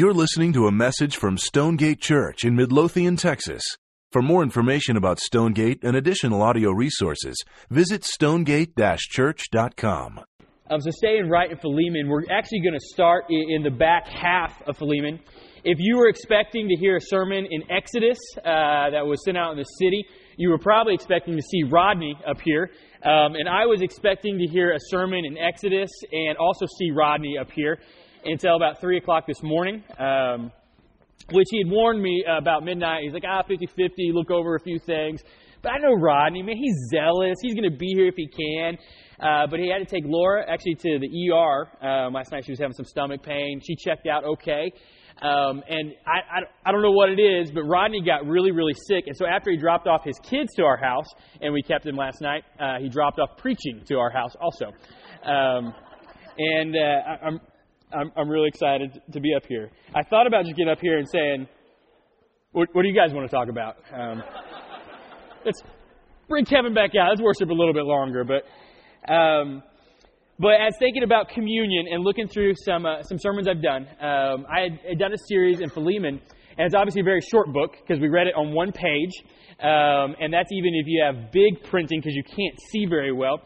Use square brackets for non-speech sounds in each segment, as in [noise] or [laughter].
You're listening to a message from Stonegate Church in Midlothian, Texas. For more information about Stonegate and additional audio resources, visit stonegate-church.com. Um, so staying right in Philemon, we're actually going to start in, the back half of Philemon. If you were expecting to hear a sermon in Exodus uh, that was sent out in the city, you were probably expecting to see Rodney up here. Um, and I was expecting to hear a sermon in Exodus and also see Rodney up here until about 3 o'clock this morning, um, which he had warned me about midnight. He's like, ah, 50 50, look over a few things. But I know Rodney, man, he's zealous. He's going to be here if he can. Uh, but he had to take Laura actually to the ER um, last night. She was having some stomach pain. She checked out okay. Um, and I, I, I don't know what it is, but Rodney got really, really sick. And so after he dropped off his kids to our house, and we kept him last night, uh, he dropped off preaching to our house also. Um, and uh, I, I'm, I'm, I'm really excited to be up here. I thought about just getting up here and saying, what, what do you guys want to talk about? Um, let's bring Kevin back out. Let's worship a little bit longer. But, um, but as thinking about communion and looking through some, uh, some sermons I've done, um, I had, had, done a series in Philemon, and it's obviously a very short book because we read it on one page. Um, and that's even if you have big printing because you can't see very well.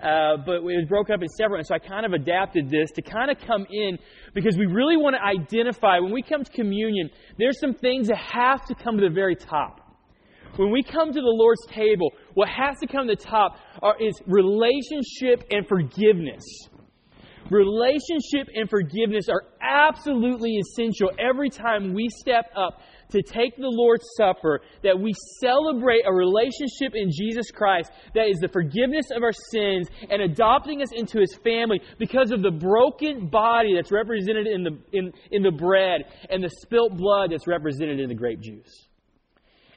Uh, but it was broken up in several. And so I kind of adapted this to kind of come in because we really want to identify when we come to communion, there's some things that have to come to the very top. When we come to the Lord's table, what has to come to the top are, is relationship and forgiveness. Relationship and forgiveness are absolutely essential every time we step up to take the Lord's Supper, that we celebrate a relationship in Jesus Christ that is the forgiveness of our sins and adopting us into His family because of the broken body that's represented in the, in, in the bread and the spilt blood that's represented in the grape juice.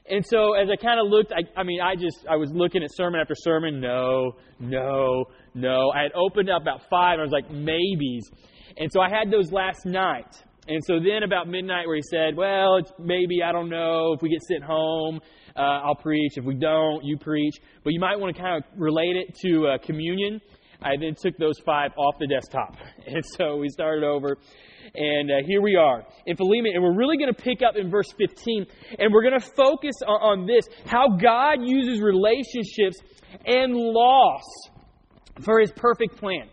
And so as I kind of looked, I, I mean, I just, I was looking at sermon after sermon. No, no, no. I had opened up about five. I was like, maybes. And so I had those last night. And so then about midnight, where he said, Well, it's maybe, I don't know, if we get sent home, uh, I'll preach. If we don't, you preach. But you might want to kind of relate it to uh, communion. I then took those five off the desktop. [laughs] And so we started over. And uh, here we are in Philemon. And we're really going to pick up in verse 15. And we're going to focus on, on this how God uses relationships and loss for his perfect plan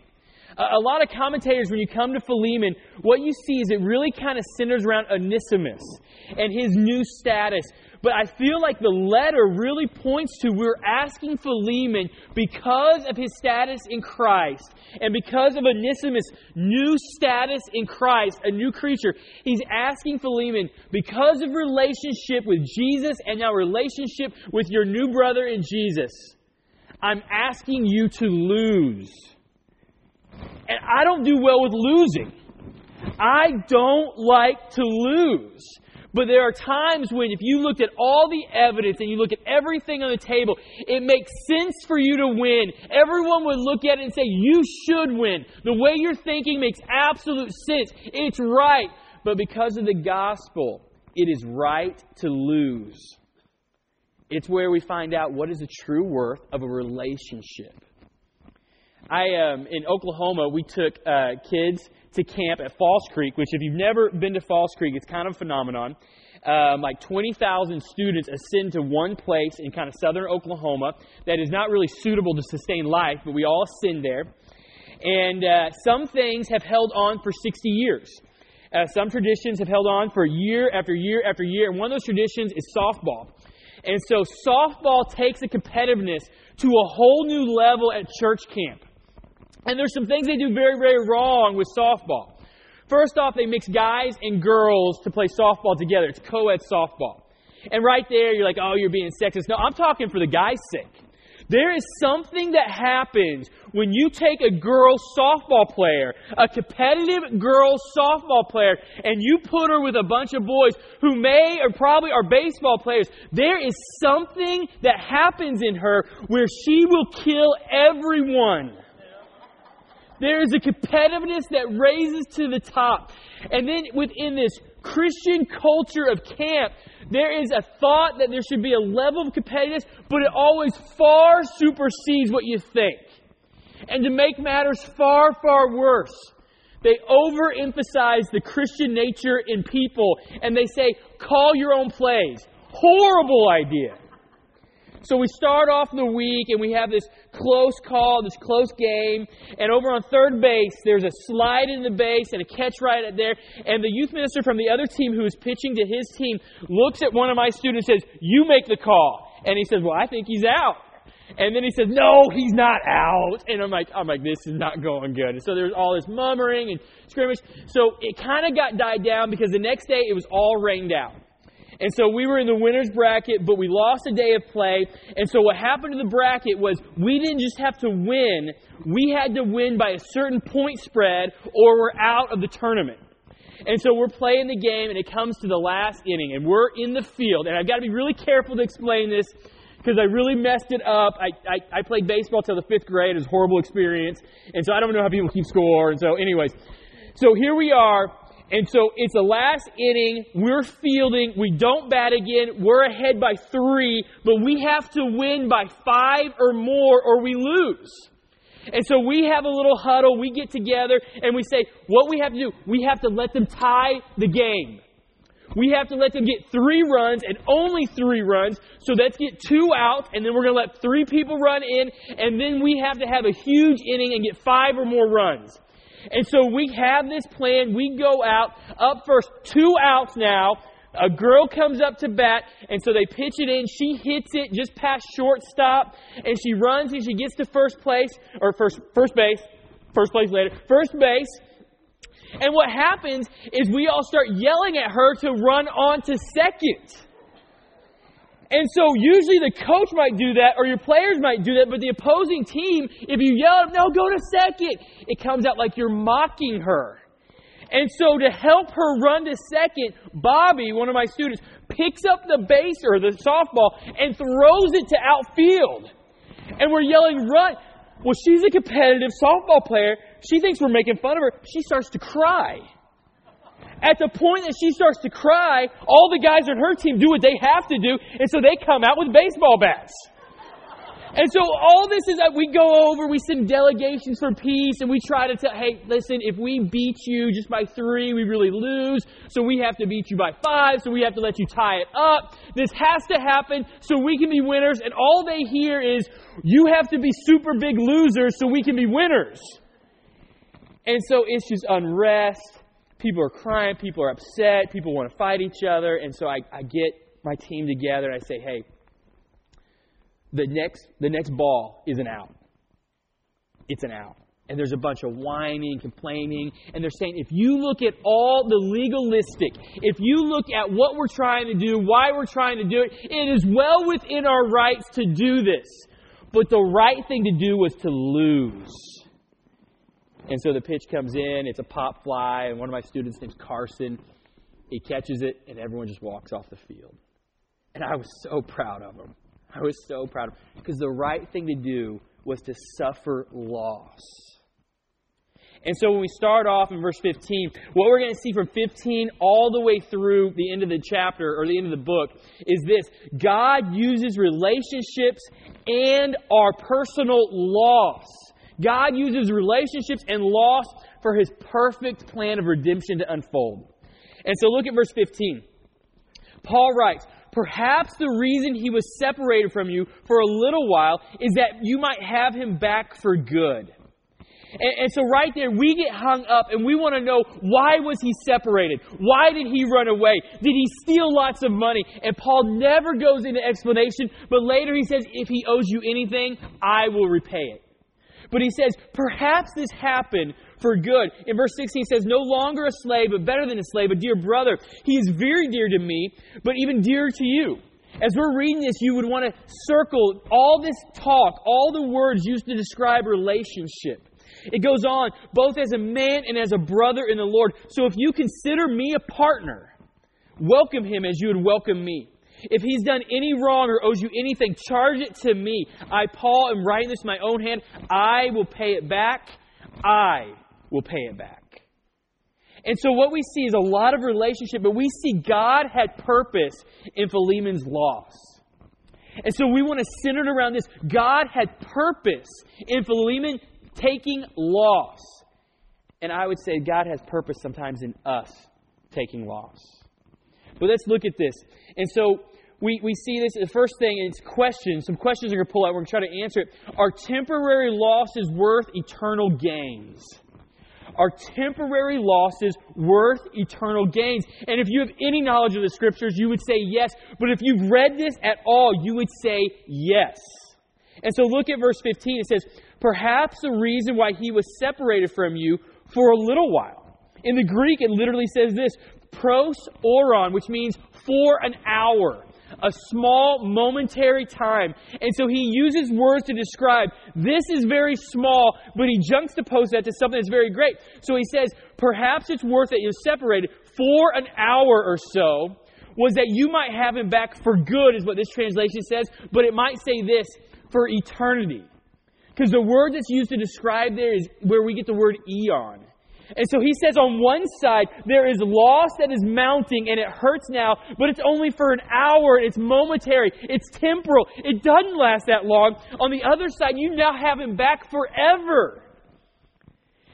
a lot of commentators, when you come to Philemon, what you see is it really kind of centers around Onesimus and his new status. But I feel like the letter really points to we're asking Philemon because of his status in Christ and because of Onesimus' new status in Christ, a new creature. He's asking Philemon because of relationship with Jesus and now relationship with your new brother in Jesus. I'm asking you to lose and I don't do well with losing. I don't like to lose. But there are times when, if you looked at all the evidence and you look at everything on the table, it makes sense for you to win. Everyone would look at it and say, You should win. The way you're thinking makes absolute sense. It's right. But because of the gospel, it is right to lose. It's where we find out what is the true worth of a relationship. I um, in Oklahoma, we took uh, kids to camp at Falls Creek, which if you've never been to Falls Creek, it's kind of a phenomenon. Um, like 20,000 students ascend to one place in kind of southern Oklahoma that is not really suitable to sustain life, but we all ascend there. And uh, some things have held on for 60 years. Uh, some traditions have held on for year after year after year, and one of those traditions is softball. And so softball takes the competitiveness to a whole new level at church camp. And there's some things they do very, very wrong with softball. First off, they mix guys and girls to play softball together. It's co ed softball. And right there, you're like, oh, you're being sexist. No, I'm talking for the guy's sake. There is something that happens when you take a girl softball player, a competitive girl softball player, and you put her with a bunch of boys who may or probably are baseball players. There is something that happens in her where she will kill everyone. There is a competitiveness that raises to the top. And then within this Christian culture of camp, there is a thought that there should be a level of competitiveness, but it always far supersedes what you think. And to make matters far, far worse, They overemphasize the Christian nature in people and they say, call your own plays. Horrible idea. So we start off the week and we have this close call, this close game. And over on third base, there's a slide in the base and a catch right there. And the youth minister from the other team who is pitching to his team looks at one of my students and says, You make the call. And he says, Well, I think he's out. And then he says, No, he's not out. And I'm like, I'm like, this is not going good. And so there's all this murmuring and scrimmage. So it kind of got died down because the next day it was all rained out. And so we were in the winner's bracket, but we lost a day of play. And so what happened to the bracket was we didn't just have to win, we had to win by a certain point spread or we're out of the tournament. And so we're playing the game and it comes to the last inning and we're in the field. And I've got to be really careful to explain this because I really messed it up. I, I, I played baseball till the fifth grade. It was a horrible experience. And so I don't know how people keep score. And so anyways, so here we are and so it's the last inning. We're fielding. We don't bat again. We're ahead by three, but we have to win by five or more or we lose. And so we have a little huddle. We get together and we say, what we have to do, we have to let them tie the game. We have to let them get three runs and only three runs. So let's get two out, and then we're going to let three people run in, and then we have to have a huge inning and get five or more runs. And so we have this plan. We go out, up first, two outs now. A girl comes up to bat, and so they pitch it in. She hits it just past shortstop, and she runs and she gets to first place, or first, first base, first place later, first base. And what happens is we all start yelling at her to run on to second. And so usually the coach might do that or your players might do that, but the opposing team, if you yell, no, go to second, it comes out like you're mocking her. And so to help her run to second, Bobby, one of my students, picks up the base or the softball and throws it to outfield. And we're yelling, run. Well, she's a competitive softball player. She thinks we're making fun of her. She starts to cry. At the point that she starts to cry, all the guys on her team do what they have to do, and so they come out with baseball bats. And so all this is that we go over, we send delegations for peace, and we try to tell, hey, listen, if we beat you just by three, we really lose. So we have to beat you by five, so we have to let you tie it up. This has to happen so we can be winners. And all they hear is, you have to be super big losers so we can be winners. And so it's just unrest. People are crying, people are upset, people want to fight each other. And so I, I get my team together and I say, hey, the next, the next ball is an out. It's an out. And there's a bunch of whining, complaining, and they're saying if you look at all the legalistic, if you look at what we're trying to do, why we're trying to do it, it is well within our rights to do this. But the right thing to do was to lose. And so the pitch comes in, it's a pop fly, and one of my students named Carson. He catches it, and everyone just walks off the field. And I was so proud of him. I was so proud of him. Because the right thing to do was to suffer loss. And so when we start off in verse 15, what we're going to see from 15 all the way through the end of the chapter or the end of the book is this God uses relationships and our personal loss God uses relationships and loss for his perfect plan of redemption to unfold. And so look at verse 15. Paul writes, Perhaps the reason he was separated from you for a little while is that you might have him back for good. And, and, so right there, we get hung up and we want to know why was he separated? Why did he run away? Did he steal lots of money? And Paul never goes into explanation, but later he says, if he owes you anything, I will repay it. But he says, perhaps this happened for good. In verse 16, he says, No longer a slave, but better than a slave, a dear brother. He is very dear to me, but even dearer to you. As we're reading this, you would want to circle all this talk, all the words used to describe relationship. It goes on, both as a man and as a brother in the Lord. So if you consider me a partner, welcome him as you would welcome me. If he's done any wrong or owes you anything, charge it to me. I, Paul, am writing this in my own hand. I will pay it back. I will pay it back. And so what we see is a lot of relationship, but we see God had purpose in Philemon's loss. And so we want to center it around this. God had purpose in Philemon taking loss. And I would say God has purpose sometimes in us taking loss. But let's look at this. And so we, we see this, the first thing, it's questions. Some questions are going to pull out. We're going to try to answer it. Are temporary losses worth eternal gains? Are temporary losses worth eternal gains? And if you have any knowledge of the scriptures, you would say yes. But if you've read this at all, you would say yes. And so look at verse 15. It says, Perhaps the reason why he was separated from you for a little while. In the Greek, it literally says this pros oron, which means for an hour a small, momentary time. And so he uses words to describe this is very small, but he juxtaposes that to something that's very great. So he says, perhaps it's worth that you're separated for an hour or so, was that you might have him back for good, is what this translation says, but it might say this for eternity. Because the word that's used to describe there is where we get the word eon. And so he says on one side, there is loss that is mounting and it hurts now, but it's only for an hour. It's momentary. It's temporal. It doesn't last that long. On the other side, you now have him back forever.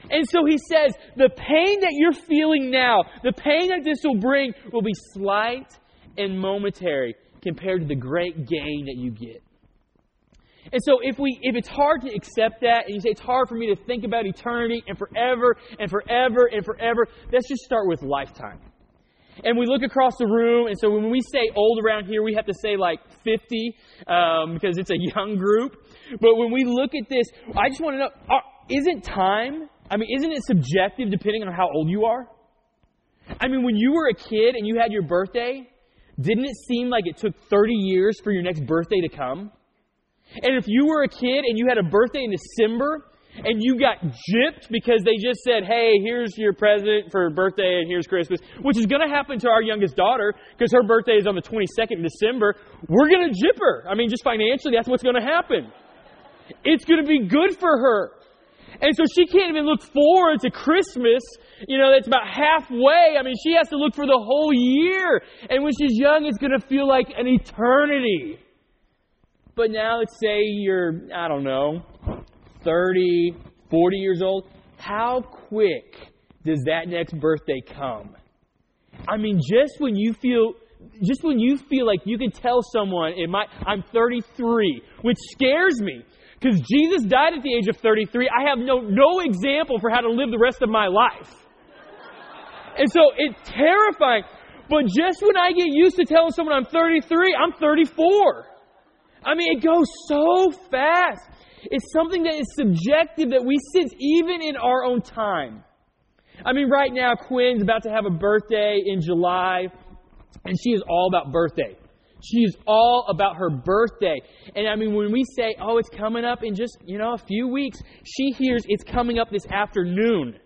And so he says, the pain that you're feeling now, the pain that this will bring, will be slight and momentary compared to the great gain that you get. And so if we if it's hard to accept that and you say it's hard for me to think about eternity and forever and forever and forever, let's just start with lifetime. And we look across the room, and so when we say old around here, we have to say like 50 um, because it's a young group. But when we look at this, I just want to know isn't time, I mean, isn't it subjective depending on how old you are? I mean, when you were a kid and you had your birthday, didn't it seem like it took 30 years for your next birthday to come? And if you were a kid and you had a birthday in December and you got gypped because they just said, hey, here's your present for birthday and here's Christmas, which is going to happen to our youngest daughter because her birthday is on the 22nd of December, we're going to gyp her. I mean, just financially, that's what's going to happen. It's going to be good for her. And so she can't even look forward to Christmas. You know, that's about halfway. I mean, she has to look for the whole year. And when she's young, it's going to feel like an eternity. But now let's say you're, I don't know, 30, 40 years old. How quick does that next birthday come? I mean, just when you feel just when you feel like you can tell someone it might I'm 33, which scares me because Jesus died at the age of 33. I have no no example for how to live the rest of my life. And so it's terrifying. But just when I get used to telling someone I'm 33, I'm 34. I mean, it goes so fast. It's something that is subjective that we sense even in our own time. I mean, right now, Quinn's about to have a birthday in July, and she is all about birthday. She is all about her birthday. And I mean, when we say, oh, it's coming up in just, you know, a few weeks, she hears it's coming up this afternoon.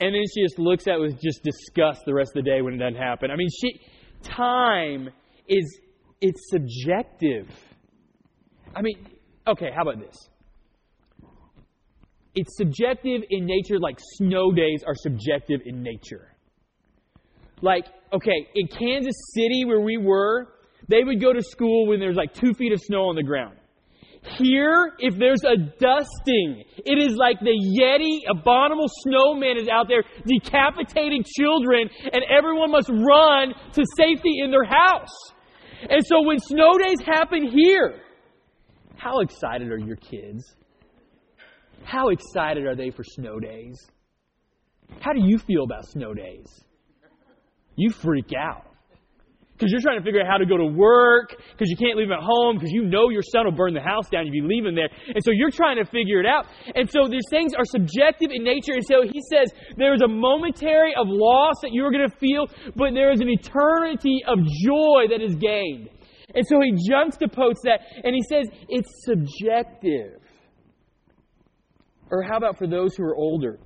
And then she just looks at it with just disgust the rest of the day when it doesn't happen. I mean, she, time is, it's subjective. I mean, okay, how about this? It's subjective in nature, like snow days are subjective in nature. Like, okay, in Kansas City where we were, they would go to school when there's like two feet of snow on the ground. Here, if there's a dusting, it is like the Yeti abominable snowman is out there decapitating children, and everyone must run to safety in their house. And so when snow days happen here, how excited are your kids? How excited are they for snow days? How do you feel about snow days? You freak out. Because you're trying to figure out how to go to work, because you can't leave him at home, because you know your son will burn the house down if you leave him there. And so you're trying to figure it out. And so these things are subjective in nature. And so he says there is a momentary of loss that you are going to feel, but there is an eternity of joy that is gained. And so he juxtaposes that and he says it's subjective. Or how about for those who are older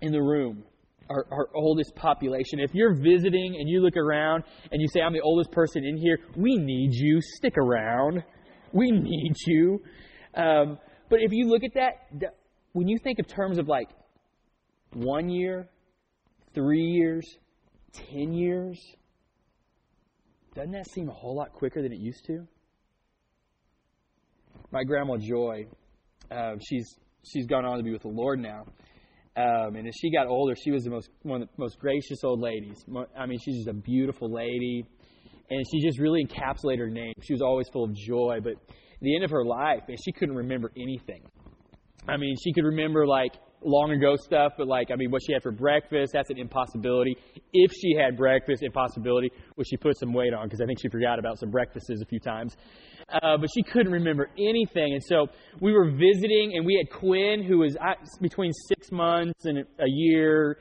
in the room, our, our, oldest population? If you're visiting and you look around and you say, I'm the oldest person in here, we need you. Stick around. We need you. Um, but if you look at that, when you think of terms of like one year, three years, ten years, doesn't that seem a whole lot quicker than it used to? My grandma Joy, uh, she's she's gone on to be with the Lord now. Um, and as she got older, she was the most one of the most gracious old ladies. I mean, she's just a beautiful lady, and she just really encapsulated her name. She was always full of joy, but the end of her life, man, she couldn't remember anything. I mean, she could remember like long ago stuff, but like, I mean, what she had for breakfast, that's an impossibility. If she had breakfast, impossibility, which she put some weight on because I think she forgot about some breakfasts a few times. Uh, but she couldn't remember anything. And so we were visiting, and we had Quinn, who was between six months and a year,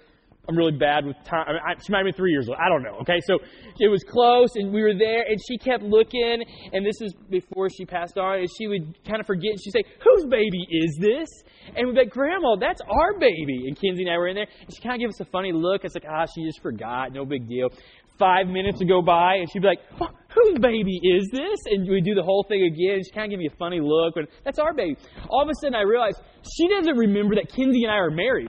I'm really bad with time. I mean, I, she might have been three years old. I don't know. Okay, so it was close, and we were there, and she kept looking. And this is before she passed on, and she would kind of forget. And she'd say, "Whose baby is this?" And we'd be like, "Grandma, that's our baby." And Kinsey and I were in there, and she kind of gave us a funny look. It's like, ah, she just forgot. No big deal. Five minutes would go by, and she'd be like, "Whose baby is this?" And we'd do the whole thing again. She kind of give me a funny look, but that's our baby. All of a sudden, I realized she doesn't remember that Kinsey and I are married.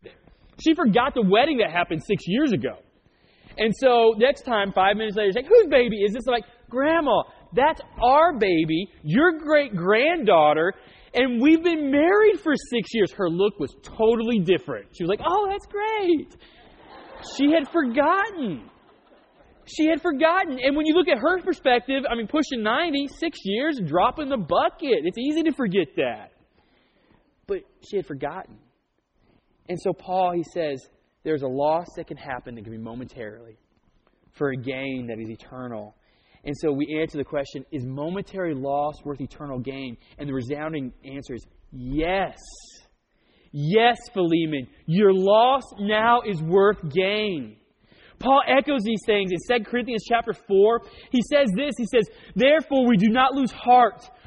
She forgot the wedding that happened six years ago. And so next time, five minutes later, she's like, whose baby is this? I'm like, Grandma, that's our baby, your great granddaughter, and we've been married for six years. Her look was totally different. She was like, Oh, that's great. She had forgotten. She had forgotten. And when you look at her perspective, I mean, pushing 90, six years, dropping the bucket. It's easy to forget that. But she had forgotten. And so, Paul, he says, there's a loss that can happen that can be momentarily for a gain that is eternal. And so we answer the question is momentary loss worth eternal gain? And the resounding answer is yes. Yes, Philemon, your loss now is worth gain. Paul echoes these things in 2 Corinthians chapter 4. He says this, he says, Therefore we do not lose heart.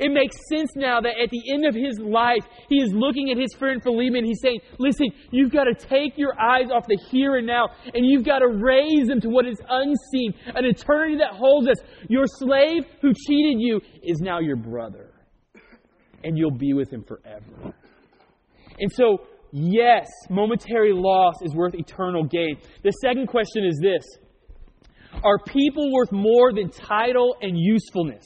It makes sense now that at the end of his life, he is looking at his friend Philemon. He's saying, Listen, you've got to take your eyes off the here and now, and you've got to raise them to what is unseen, an eternity that holds us. Your slave who cheated you is now your brother, and you'll be with him forever. And so, yes, momentary loss is worth eternal gain. The second question is this Are people worth more than title and usefulness?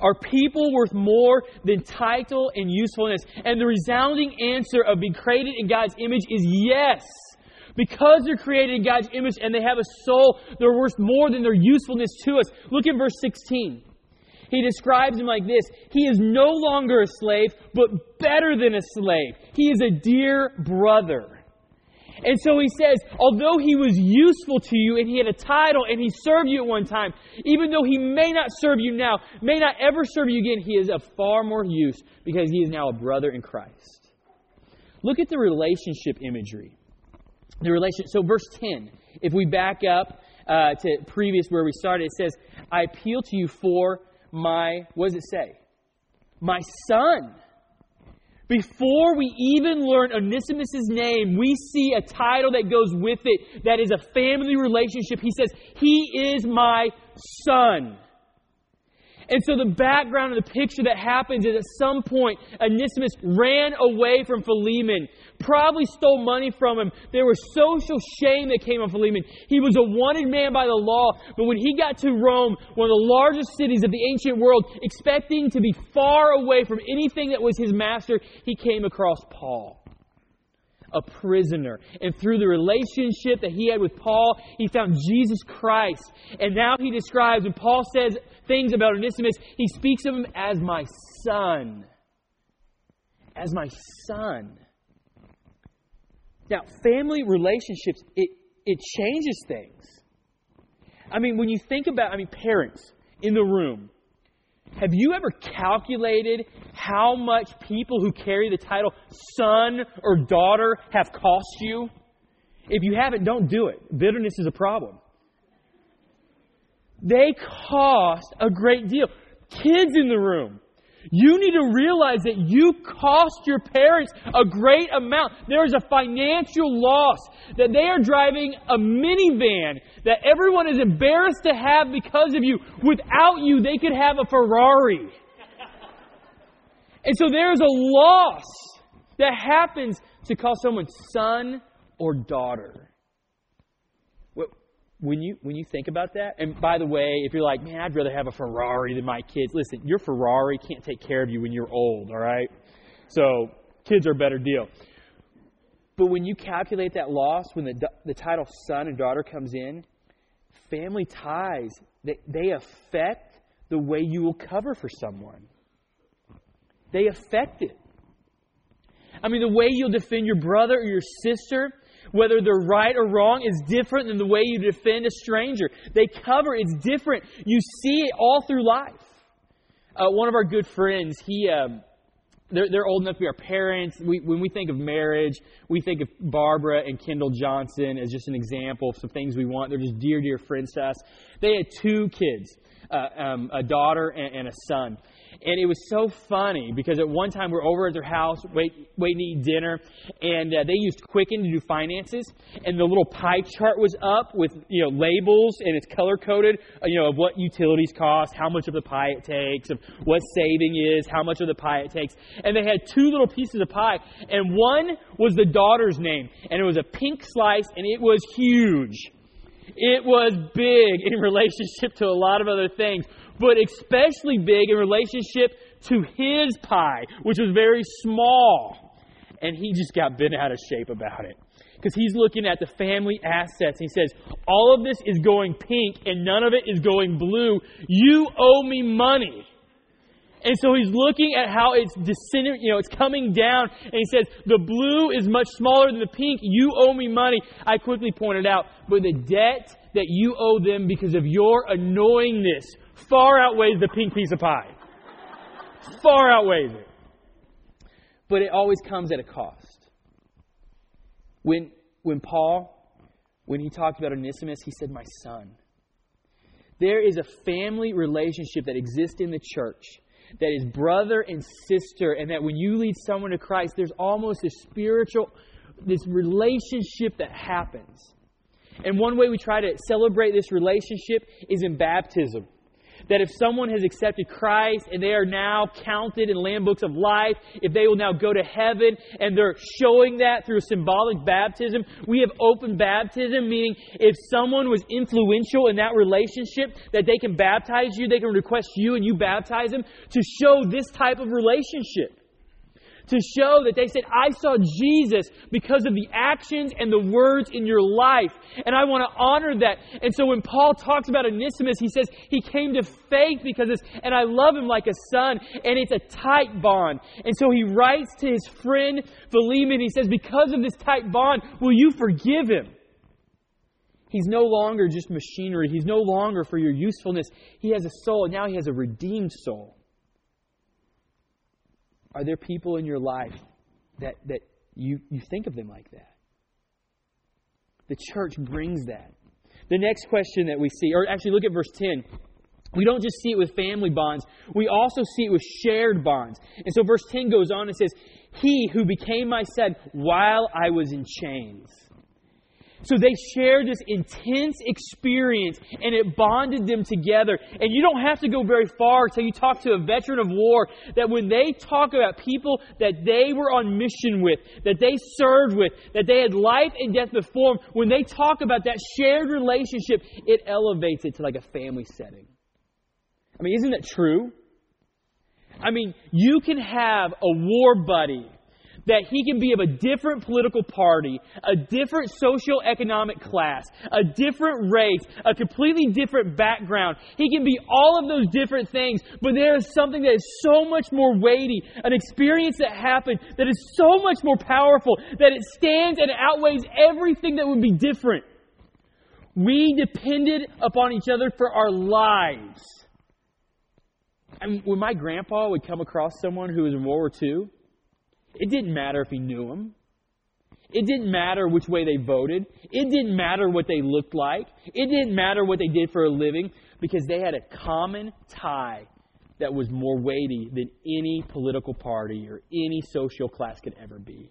Are people worth more than title and usefulness? And the resounding answer of being created in God's image is yes. Because they're created in God's image and they have a soul, they're worth more than their usefulness to us. Look at verse 16. He describes him like this He is no longer a slave, but better than a slave. He is a dear brother. And so he says, although he was useful to you and he had a title and he served you at one time, even though he may not serve you now, may not ever serve you again, he is of far more use because he is now a brother in Christ. Look at the relationship imagery. The relation. So verse 10, if we back up uh, to previous where we started, it says, I appeal to you for my, what does it say? My son before we even learn Onesimus' name, we see a title that goes with it that is a family relationship. He says, He is my son. And so the background of the picture that happens is at some point, Onesimus ran away from Philemon, probably stole money from him. There was social shame that came on Philemon. He was a wanted man by the law, but when he got to Rome, one of the largest cities of the ancient world, expecting to be far away from anything that was his master, he came across Paul a prisoner. And through the relationship that he had with Paul, he found Jesus Christ. And now he describes, when Paul says things about Onesimus, he speaks of him as my son. As my son. Now, family relationships, it, it changes things. I mean, when you think about, I mean, parents in the room, have you ever calculated how much people who carry the title son or daughter have cost you? If you haven't, don't do it. Bitterness is a problem. They cost a great deal. Kids in the room, you need to realize that you cost your parents a great amount. There is a financial loss that they are driving a minivan that everyone is embarrassed to have because of you. Without you, they could have a Ferrari. And so there's a loss that happens to call someone son or daughter. When you, when you think about that, and by the way, if you're like, man, I'd rather have a Ferrari than my kids, listen, your Ferrari can't take care of you when you're old, all right? So kids are a better deal. But when you calculate that loss, when the, the title son and daughter comes in, family ties, they, they affect the way you will cover for someone. They affect it. I mean, the way you'll defend your brother or your sister, whether they're right or wrong, is different than the way you defend a stranger. They cover, it's different. You see it all through life. Uh, one of our good friends, he. Um, they're, they're old enough to be our parents. We, when we think of marriage, we think of Barbara and Kendall Johnson as just an example of some things we want. They're just dear, dear friends to us. They had two kids, uh, um, a daughter and, and a son. And it was so funny because at one time we're over at their house wait, waiting to eat dinner, and uh, they used Quicken to do finances, and the little pie chart was up with you know labels and it's color coded, uh, you know of what utilities cost, how much of the pie it takes, of what saving is, how much of the pie it takes, and they had two little pieces of pie, and one was the daughter's name, and it was a pink slice, and it was huge. It was big in [laughs] relationship to a lot of other things but especially big in relationship to his pie, which was very small. And he just got bent out of shape about it. Because he's looking at the family assets. He says, All of this is going pink and none of it is going blue. You owe me money. And so he's looking at how it's descending, you know, it's coming down, and he says, The blue is much smaller than the pink. You owe me money. I quickly pointed out, but the debt that you owe them because of your annoyingness far outweighs the pink piece of pie. Far outweighs it. But it always comes at a cost. When, when Paul, when he talked about Onesimus, he said, My son. There is a family relationship that exists in the church that is brother and sister, and that when you lead someone to Christ, there's almost a spiritual, this relationship that happens. And one way we try to celebrate this relationship is in baptism that if someone has accepted Christ and they are now counted in Lamb books of life, if they will now go to heaven and they're showing that through symbolic baptism, we have open baptism, meaning if someone was influential in that relationship, that they can baptize you, they can request you and you baptize them to show this type of relationship to show that they said, I saw Jesus because of the actions and the words in your life. And I want to honor that. And so when Paul talks about Onesimus, he says he came to faith because this, and I love him like a son, and it's a tight bond. And so he writes to his friend Philemon, he says, Because of this tight bond, will you forgive him? He's no longer just machinery. He's no longer for your usefulness. He has a soul, now he has a redeemed soul. Are there people in your life that, that you, you think of them like that? The church brings that. The next question that we see, or actually look at verse 10. We don't just see it with family bonds, we also see it with shared bonds. And so verse 10 goes on and says, He who became my son while I was in chains. So they shared this intense experience and it bonded them together. And you don't have to go very far until you talk to a veteran of war that when they talk about people that they were on mission with, that they served with, that they had life and death before them, when they talk about that shared relationship, it elevates it to like a family setting. I mean, isn't that true? I mean, you can have a war buddy that he can be of a different political party, a different socioeconomic class, a different race, a completely different background. He can be all of those different things, but there is something that is so much more weighty, an experience that happened that is so much more powerful that it stands and outweighs everything that would be different. We depended upon each other for our lives. And when my grandpa would come across someone who was in World War II, it didn't matter if he knew them. It didn't matter which way they voted. It didn't matter what they looked like. It didn't matter what they did for a living because they had a common tie that was more weighty than any political party or any social class could ever be.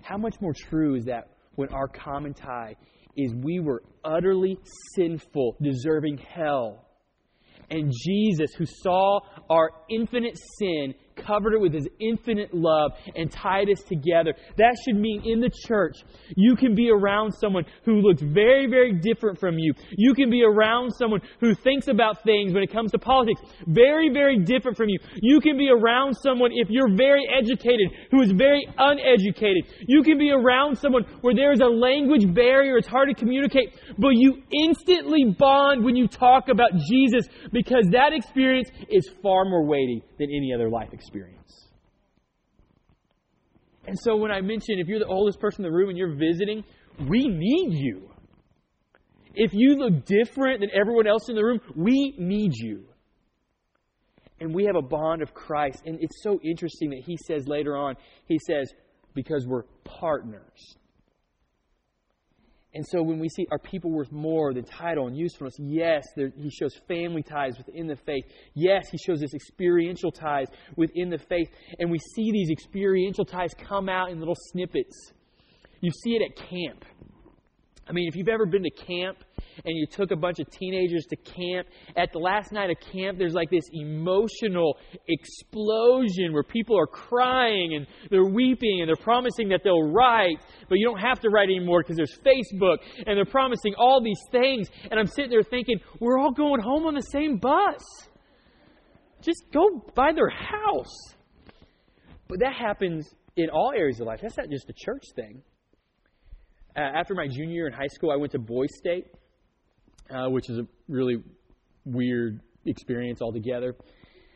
How much more true is that when our common tie is we were utterly sinful, deserving hell, And Jesus, who saw our infinite sin, covered it with his infinite love and tied us together. That should mean in the church, you can be around someone who looks very, very different from you. You can be around someone who thinks about things when it comes to politics very, very different from you. You can be around someone, if you're very educated, who is very uneducated. You can be around someone where there is a language barrier, it's hard to communicate, but you instantly bond when you talk about Jesus because that experience is far more weighty than any other life experience. And so when I mention if you're the oldest person in the room and you're visiting, we need you. If you look different than everyone else in the room, we need you. And we have a bond of Christ. And it's so interesting that he says later on, he says, because we're partners. And so when we see are people worth more than title and usefulness, yes, there, he shows family ties within the faith. Yes, he shows us experiential ties within the faith. And we see these experiential ties come out in little snippets. You see it at camp. I mean, if you've ever been to camp and you took a bunch of teenagers to camp, at the last night of camp, there's like this emotional explosion where people are crying and they're weeping and they're promising that they'll write, but you don't have to write anymore because there's Facebook and they're promising all these things. And I'm sitting there thinking, we're all going home on the same bus. Just go by their house. But that happens in all areas of life. That's not just a church thing. Uh, after my junior year in high school, I went to Boys State, uh, which is a really weird experience altogether.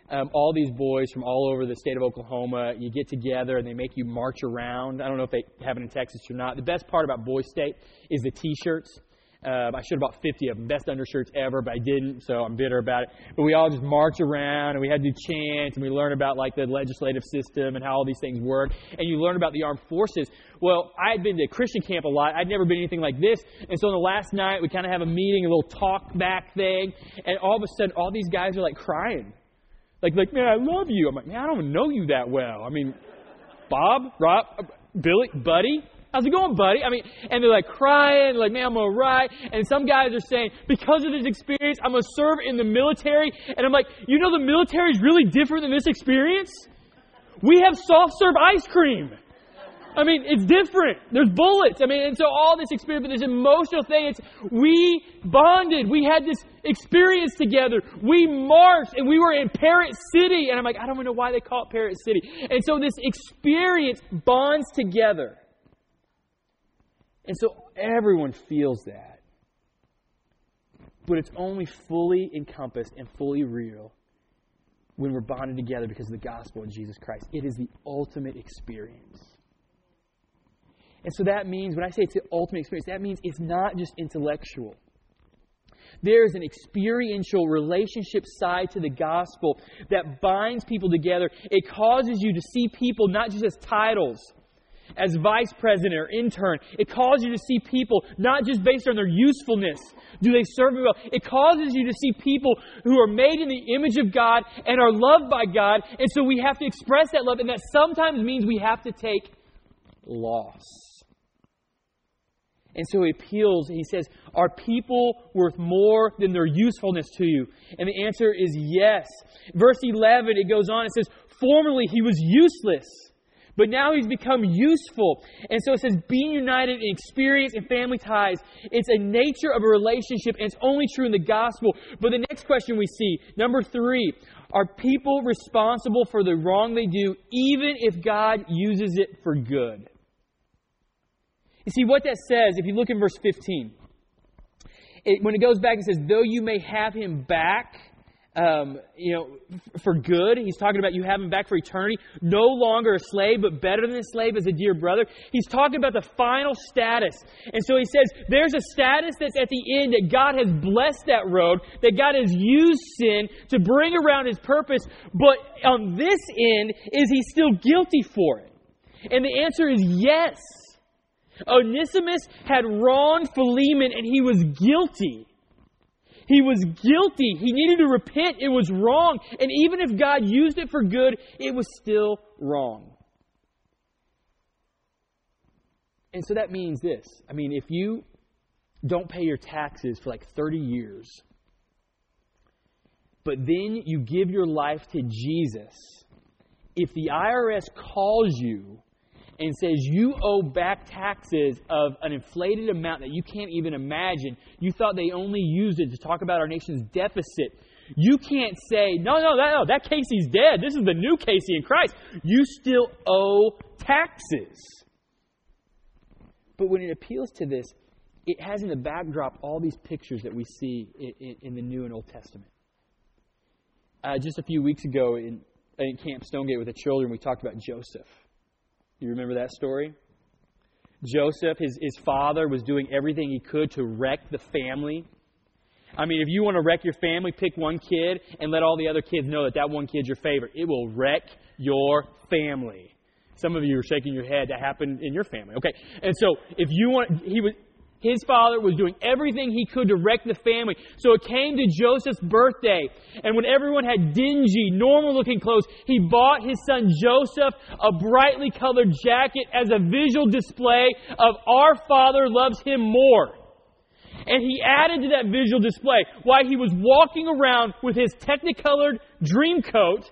Um, all these boys from all over the state of Oklahoma, you get together and they make you march around. I don't know if they have it in Texas or not. The best part about Boy State is the T-shirts. Uh, I should have bought 50 of them, best undershirts ever, but I didn't, so I'm bitter about it. But we all just march around and we had to do chants and we learn about like the legislative system and how all these things work. And you learn about the armed forces. Well, I had been to Christian camp a lot. I'd never been anything like this. And so on the last night, we kind of have a meeting, a little talk back thing. And all of a sudden, all these guys are like crying. Like, like, man, I love you. I'm like, man, I don't know you that well. I mean, Bob, Rob, Billy, Buddy, How's it going, buddy? I mean, and they're like crying, like, man, I'm gonna write. And some guys are saying, because of this experience, I'm gonna serve in the military. And I'm like, you know, the military is really different than this experience. We have soft serve ice cream. I mean, it's different. There's bullets. I mean, and so all this experience, but this emotional thing, it's we bonded. We had this experience together. We marched and we were in Parrott City. And I'm like, I don't even know why they call it Parrott City. And so this experience bonds together. And so everyone feels that. But it's only fully encompassed and fully real when we're bonded together because of the gospel of Jesus Christ. It is the ultimate experience. And so that means, when I say it's the ultimate experience, that means it's not just intellectual. There's an experiential relationship side to the gospel that binds people together. It causes you to see people not just as titles, as vice president or intern. It causes you to see people not just based on their usefulness. Do they serve well? It causes you to see people who are made in the image of God and are loved by God. And so we have to express that love. And that sometimes means we have to take loss. And so he appeals, he says, Are people worth more than their usefulness to you? And the answer is yes. Verse 11, it goes on, it says, Formerly he was useless but now he's become useful. And so it says being united in experience and family ties. It's a nature of a relationship, and it's only true in the gospel. But the next question we see, number three, are people responsible for the wrong they do, even if God uses it for good? You see, what that says, if you look in verse 15, it, when it goes back, it says, Though you may have him back, um, you know, for good. He's talking about you him back for eternity. No longer a slave, but better than a slave as a dear brother. He's talking about the final status. And so he says there's a status that's at the end that God has blessed that road, that God has used sin to bring around his purpose. But on this end, is he still guilty for it? And the answer is yes. Onesimus had wronged Philemon and he was guilty. He was guilty. He needed to repent. It was wrong. And even if God used it for good, it was still wrong. And so that means this. I mean, if you don't pay your taxes for like 30 years, but then you give your life to Jesus, if the IRS calls you and says you owe back taxes of an inflated amount that you can't even imagine, you thought they only used it to talk about our nation's deficit. You can't say, no, no, that, no, that Casey's dead. This is the new Casey in Christ. You still owe taxes. But when it appeals to this, it has in the backdrop all these pictures that we see in, in, in the New and Old Testament. Uh, just a few weeks ago in, in Camp Stonegate with the children, we talked about Joseph. You remember that story? Joseph, his, his father, was doing everything he could to wreck the family. I mean, if you want to wreck your family, pick one kid and let all the other kids know that that one kid's your favorite. It will wreck your family. Some of you are shaking your head. That happened in your family. Okay. And so if you want, he was, his father was doing everything he could to wreck the family. So it came to Joseph's birthday. And when everyone had dingy, normal looking clothes, he bought his son Joseph a brightly colored jacket as a visual display of our father loves him more. And he added to that visual display why he was walking around with his technicolored dream coat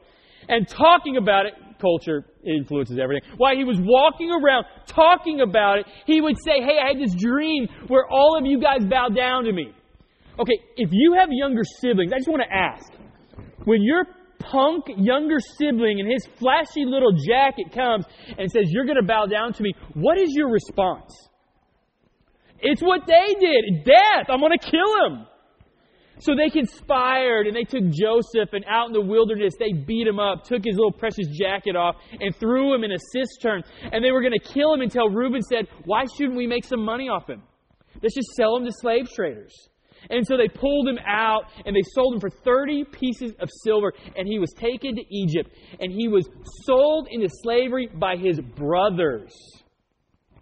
and talking about it culture influences everything. While he was walking around talking about it, he would say, Hey, I had this dream where all of you guys bow down to me. Okay, if you have younger siblings, I just want to ask when your punk younger sibling in his flashy little jacket comes and says, You're going to bow down to me, what is your response? It's what they did. Death. I'm going to kill him. So they conspired and they took Joseph and out in the wilderness they beat him up, took his little precious jacket off, and threw him in a cistern. And they were going to kill him until Reuben said, Why shouldn't we make some money off him? Let's just sell him to slave traders. And so they pulled him out and they sold him for 30 pieces of silver. And he was taken to Egypt and he was sold into slavery by his brothers.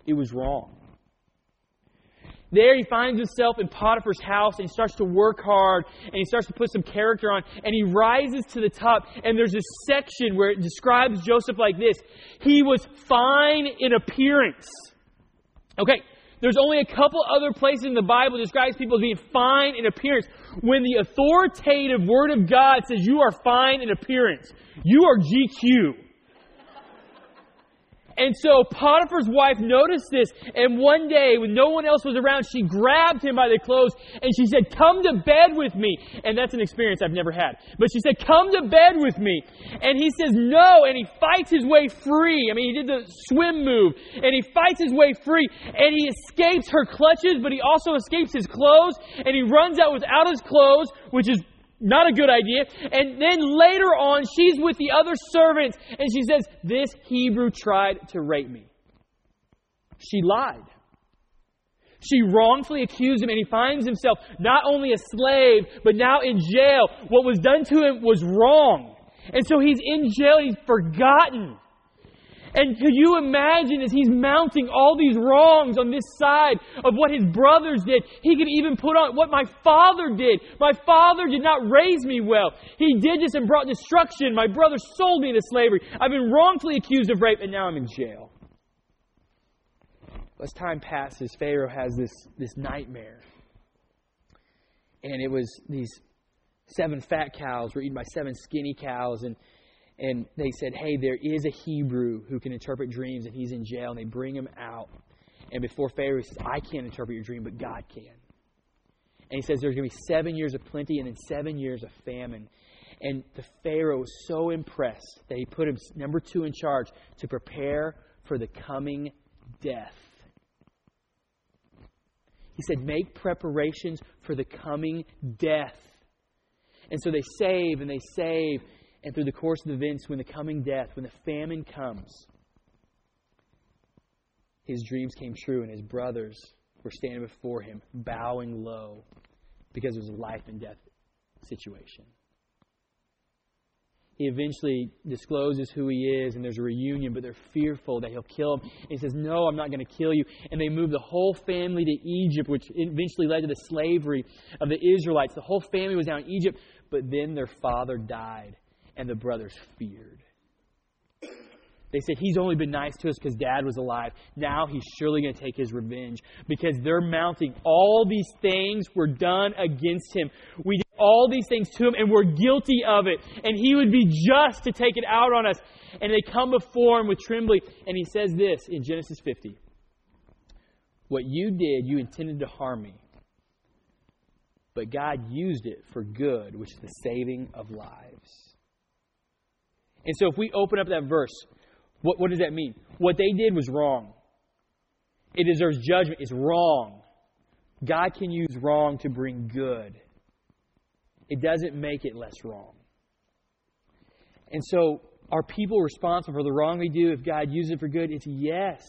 It was wrong. There he finds himself in Potiphar's house and he starts to work hard and he starts to put some character on and he rises to the top and there's this section where it describes Joseph like this. He was fine in appearance. Okay, there's only a couple other places in the Bible that describes people as being fine in appearance. When the authoritative Word of God says you are fine in appearance, you are GQ. And so Potiphar's wife noticed this, and one day, when no one else was around, she grabbed him by the clothes and she said, Come to bed with me. And that's an experience I've never had. But she said, Come to bed with me. And he says, No, and he fights his way free. I mean, he did the swim move, and he fights his way free, and he escapes her clutches, but he also escapes his clothes, and he runs out without his clothes, which is not a good idea. And then later on, she's with the other servants and she says, This Hebrew tried to rape me. She lied. She wrongfully accused him, and he finds himself not only a slave, but now in jail. What was done to him was wrong. And so he's in jail, he's forgotten. And could you imagine as he's mounting all these wrongs on this side of what his brothers did? He could even put on what my father did. My father did not raise me well. He did this and brought destruction. My brother sold me into slavery. I've been wrongfully accused of rape, and now I'm in jail. As time passes, Pharaoh has this, this nightmare. And it was these seven fat cows were eaten by seven skinny cows. And and they said, Hey, there is a Hebrew who can interpret dreams, and he's in jail. And they bring him out. And before Pharaoh, he says, I can't interpret your dream, but God can. And he says there's going to be seven years of plenty and then seven years of famine. And the Pharaoh was so impressed that he put him number two in charge to prepare for the coming death. He said, Make preparations for the coming death. And so they save and they save and through the course of events, when the coming death, when the famine comes, his dreams came true, and his brothers were standing before him, bowing low, because it was a life and death situation. He eventually discloses who he is, and there's a reunion, but they're fearful that he'll kill him. And he says, No, I'm not going to kill you. And they move the whole family to Egypt, which eventually led to the slavery of the Israelites. The whole family was down in Egypt, but then their father died and the brothers feared. They said, He's only been nice to us because dad was alive. Now he's surely going to take his revenge because they're mounting all these things were done against him. We did all these things to him and we're guilty of it. And he would be just to take it out on us. And they come before him with trembling. And he says this in Genesis 50 What you did, you intended to harm me. But God used it for good, which is the saving of lives. And so if we open up that verse, what, what does that mean? What they did was wrong. It deserves judgment. It's wrong. God can use wrong to bring good. It doesn't make it less wrong. And so, are people responsible for the wrong they do if God uses it for good? It's yes.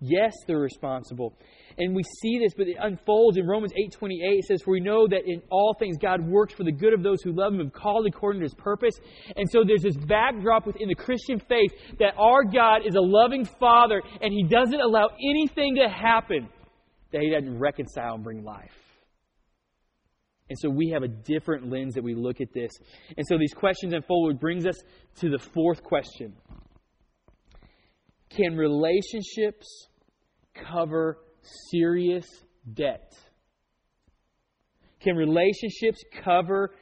Yes, they're responsible. And we see this, but it unfolds in Romans 8.28. It says, For we know that in all things God works for the good of those who love Him and called according to His purpose. And so there's this backdrop within the Christian faith that our God is a loving Father and He doesn't allow anything to happen that He doesn't reconcile and bring life. And so we have a different lens that we look at this. And so these questions unfold, brings us to the fourth question Can relationships cover serious debt? Can relationships cover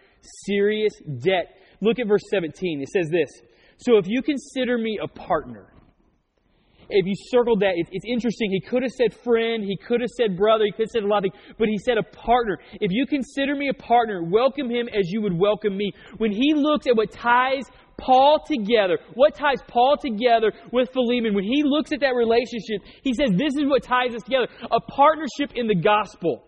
serious debt? Look at verse 17. It says this So if you consider me a partner, if you circled that, it's, interesting. He could have said friend, he could have said brother, he could have said a lot of things, but he said a partner. If you consider me a partner, welcome him as you would welcome me. When he looks at what ties Paul together, what ties Paul together with Philemon, when he looks at that relationship, he says, This is what ties us together a partnership in the gospel.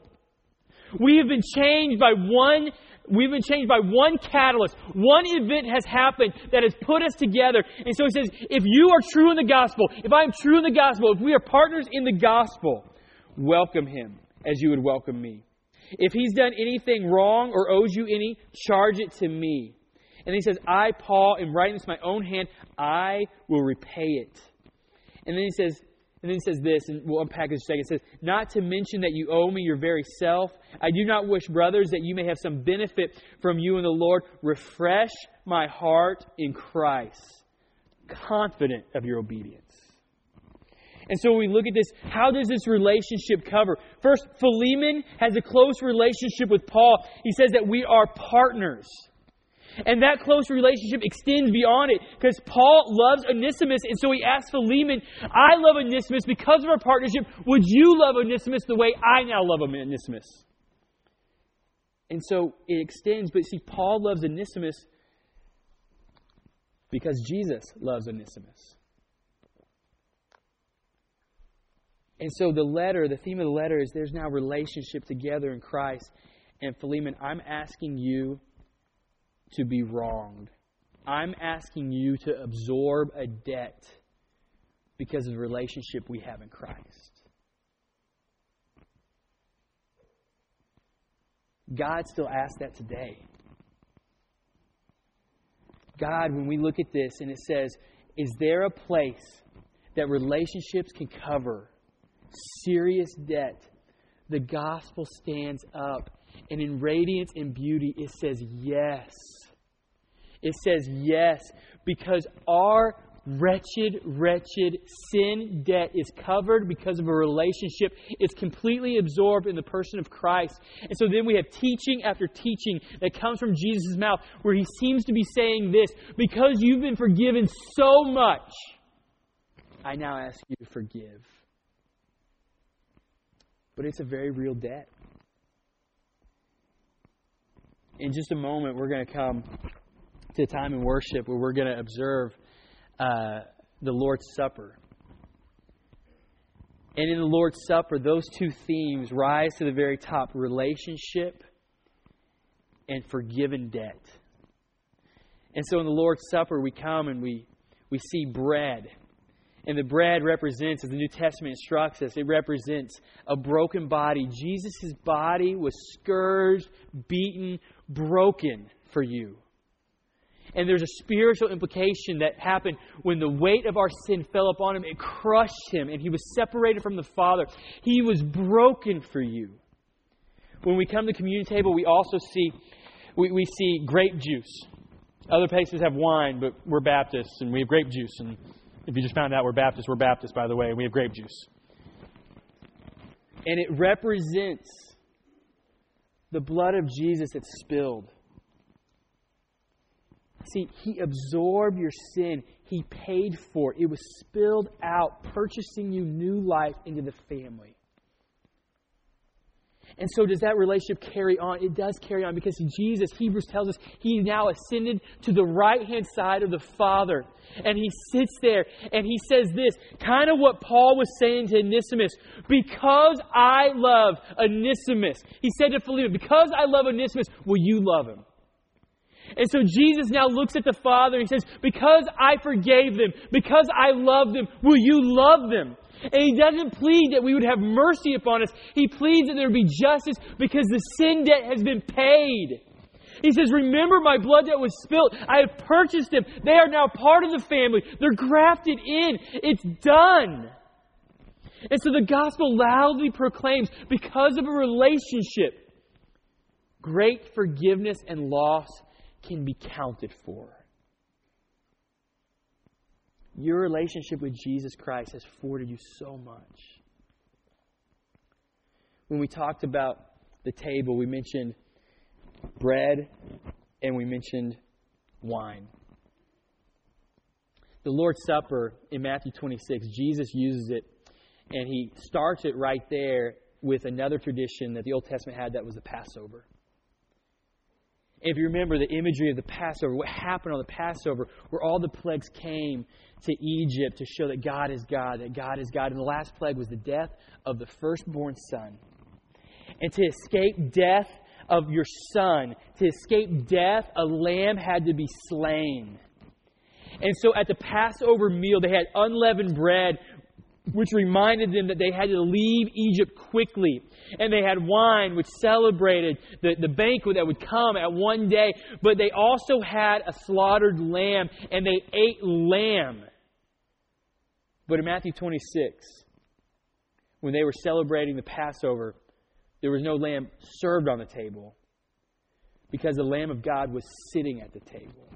We have been changed by one We've been changed by one catalyst. One event has happened that has put us together. And so he says, if you are true in the gospel, if I am true in the gospel, if we are partners in the gospel, welcome him as you would welcome me. If he's done anything wrong or owes you any, charge it to me. And he says, I, Paul, am writing this my own hand. I will repay it. And then he says, and then he says this, and we'll unpack this in a second. It says, Not to mention that you owe me your very self. I do not wish, brothers, that you may have some benefit from you and the Lord. Refresh my heart in Christ, confident of your obedience. And so we look at this, how does this relationship cover? First, Philemon has a close relationship with Paul. He says that we are partners. And that close relationship extends beyond it because Paul loves Onesimus. And so he asks Philemon, I love Onesimus because of our partnership. Would you love Onesimus the way I now love Onesimus? And so it extends. But see, Paul loves Onesimus because Jesus loves Onesimus. And so the letter, the theme of the letter is there's now relationship together in Christ. And Philemon, I'm asking you to be wronged. I'm asking you to absorb a debt because of the relationship we have in Christ. God still asks that today. God, when we look at this and it says, is there a place that relationships can cover serious debt? The gospel stands up, and in radiance and beauty, it says yes. It says yes, because our wretched, wretched sin debt is covered because of a relationship. It's completely absorbed in the person of Christ. And so then we have teaching after teaching that comes from Jesus' mouth where he seems to be saying this because you've been forgiven so much, I now ask you to forgive. But it's a very real debt. In just a moment, we're going to come to a time in worship where we're going to observe uh, the Lord's Supper. And in the Lord's Supper, those two themes rise to the very top relationship and forgiven debt. And so in the Lord's Supper, we come and we, we see bread. And the bread represents, as the New Testament instructs us, it represents a broken body. Jesus' body was scourged, beaten, broken for you. And there's a spiritual implication that happened when the weight of our sin fell upon him. It crushed him, and he was separated from the Father. He was broken for you. When we come to the communion table, we also see we, we see grape juice. Other places have wine, but we're Baptists, and we have grape juice. And if you just found out we're Baptists, we're Baptists, by the way, and we have grape juice. And it represents the blood of Jesus that's spilled. See, He absorbed your sin. He paid for it. It was spilled out, purchasing you new life into the family. And so, does that relationship carry on? It does carry on because Jesus, Hebrews tells us, he now ascended to the right hand side of the Father. And he sits there and he says this kind of what Paul was saying to Onesimus because I love Onesimus. He said to Philemon, Because I love Onesimus, will you love him? And so Jesus now looks at the Father and he says, Because I forgave them, because I love them, will you love them? And he doesn't plead that we would have mercy upon us. He pleads that there would be justice because the sin debt has been paid. He says, Remember my blood that was spilt. I have purchased them. They are now part of the family. They're grafted in. It's done. And so the gospel loudly proclaims because of a relationship, great forgiveness and loss can be counted for. Your relationship with Jesus Christ has afforded you so much. When we talked about the table, we mentioned bread and we mentioned wine. The Lord's Supper in Matthew 26, Jesus uses it and he starts it right there with another tradition that the Old Testament had that was the Passover. If you remember the imagery of the Passover, what happened on the Passover, where all the plagues came to Egypt to show that God is God, that God is God. And the last plague was the death of the firstborn son. And to escape death of your son, to escape death, a lamb had to be slain. And so at the Passover meal, they had unleavened bread which reminded them that they had to leave Egypt quickly. And they had wine, which celebrated the, the banquet that would come at one day. But they also had a slaughtered lamb, and they ate lamb. But in Matthew 26, when they were celebrating the Passover, there was no lamb served on the table because the Lamb of God was sitting at the table.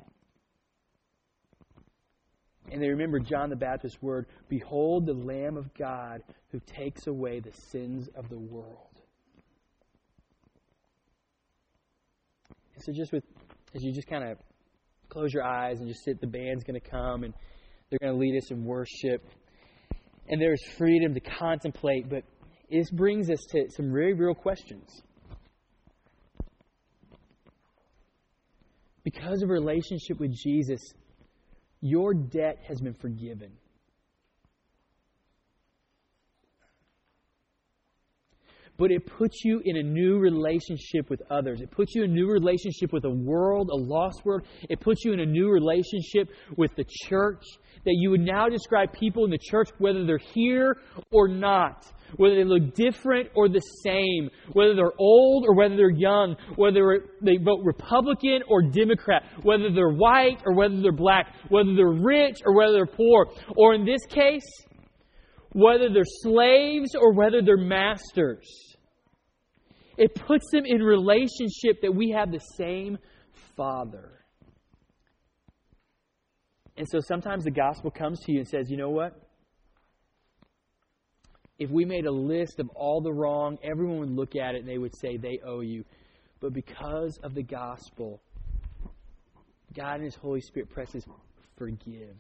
And they remember John the Baptist's word Behold the Lamb of God who takes away the sins of the world. And so, just with, as you just kind of close your eyes and just sit, the band's going to come and they're going to lead us in worship. And there's freedom to contemplate, but this brings us to some very real questions. Because of relationship with Jesus, your debt has been forgiven. But it puts you in a new relationship with others. It puts you in a new relationship with a world, a lost world. It puts you in a new relationship with the church. That you would now describe people in the church, whether they're here or not whether they look different or the same, whether they're old or whether they're young, whether they vote Republican or Democrat, whether they're white or whether they're black, whether they're rich or whether they're poor, or in this case, whether they're slaves or whether they're masters. It puts them in relationship that we have the same Father. And so sometimes the gospel comes to you and says, you know what? If we made a list of all the wrong, everyone would look at it and they would say they owe you. But because of the gospel, God and His Holy Spirit presses forgive.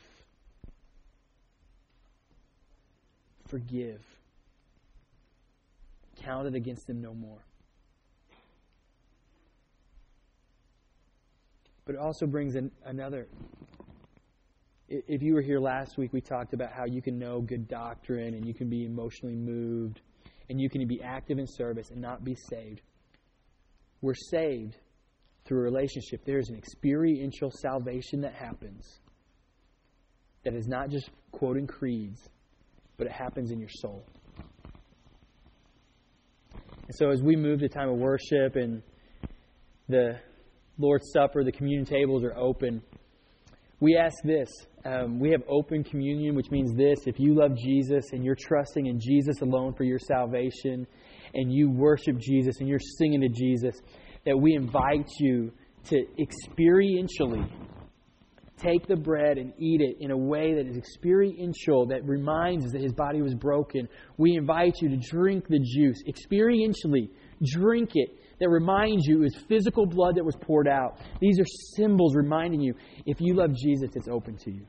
Forgive. Count it against them no more. But it also brings in another if you were here last week, we talked about how you can know good doctrine and you can be emotionally moved and you can be active in service and not be saved. We're saved through a relationship. There's an experiential salvation that happens that is not just quoting creeds, but it happens in your soul. And so as we move to time of worship and the Lord's Supper, the communion tables are open, we ask this um, we have open communion, which means this if you love Jesus and you're trusting in Jesus alone for your salvation, and you worship Jesus and you're singing to Jesus, that we invite you to experientially take the bread and eat it in a way that is experiential, that reminds us that his body was broken. We invite you to drink the juice, experientially drink it, that reminds you is physical blood that was poured out. These are symbols reminding you if you love Jesus, it's open to you.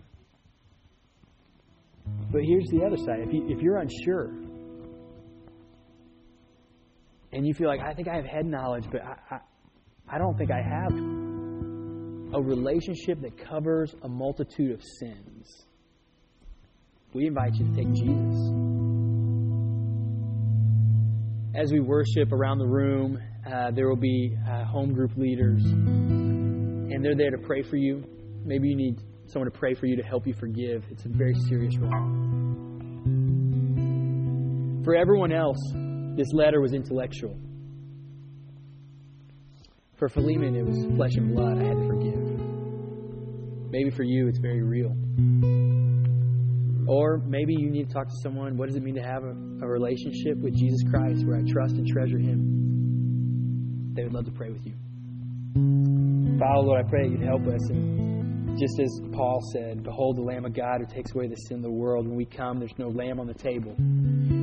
But here's the other side. If, you, if you're unsure, and you feel like, I think I have head knowledge, but I, I, I don't think I have a relationship that covers a multitude of sins, we invite you to take Jesus. As we worship around the room, uh, there will be uh, home group leaders, and they're there to pray for you. Maybe you need someone to pray for you to help you forgive. It's a very serious wrong. For everyone else, this letter was intellectual. For Philemon, it was flesh and blood. I had to forgive. Maybe for you, it's very real. Or maybe you need to talk to someone. What does it mean to have a, a relationship with Jesus Christ where I trust and treasure Him? They would love to pray with you. Father, Lord, I pray that you'd help us. And just as Paul said, Behold the Lamb of God who takes away the sin of the world. When we come, there's no lamb on the table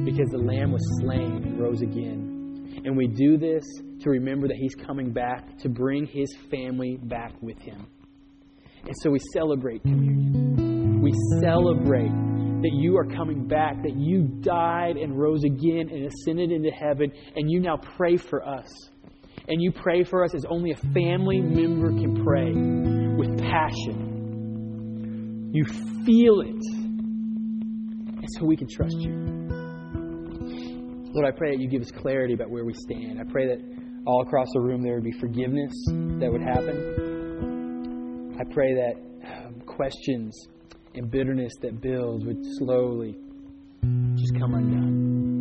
because the Lamb was slain and rose again. And we do this to remember that He's coming back to bring His family back with Him. And so we celebrate communion. We celebrate that you are coming back, that you died and rose again and ascended into heaven, and you now pray for us. And you pray for us as only a family member can pray with passion. You feel it. And so we can trust you. Lord, I pray that you give us clarity about where we stand. I pray that all across the room there would be forgiveness that would happen. I pray that um, questions and bitterness that builds would slowly just come undone.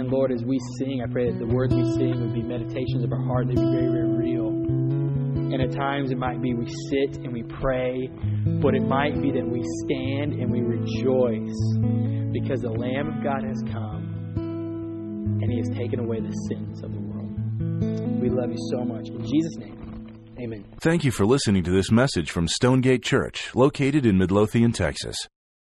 And Lord, as we sing, I pray that the words we sing would be meditations of our heart. They'd be very, very real. And at times it might be we sit and we pray, but it might be that we stand and we rejoice because the Lamb of God has come and He has taken away the sins of the world. We love you so much. In Jesus' name, amen. Thank you for listening to this message from Stonegate Church, located in Midlothian, Texas.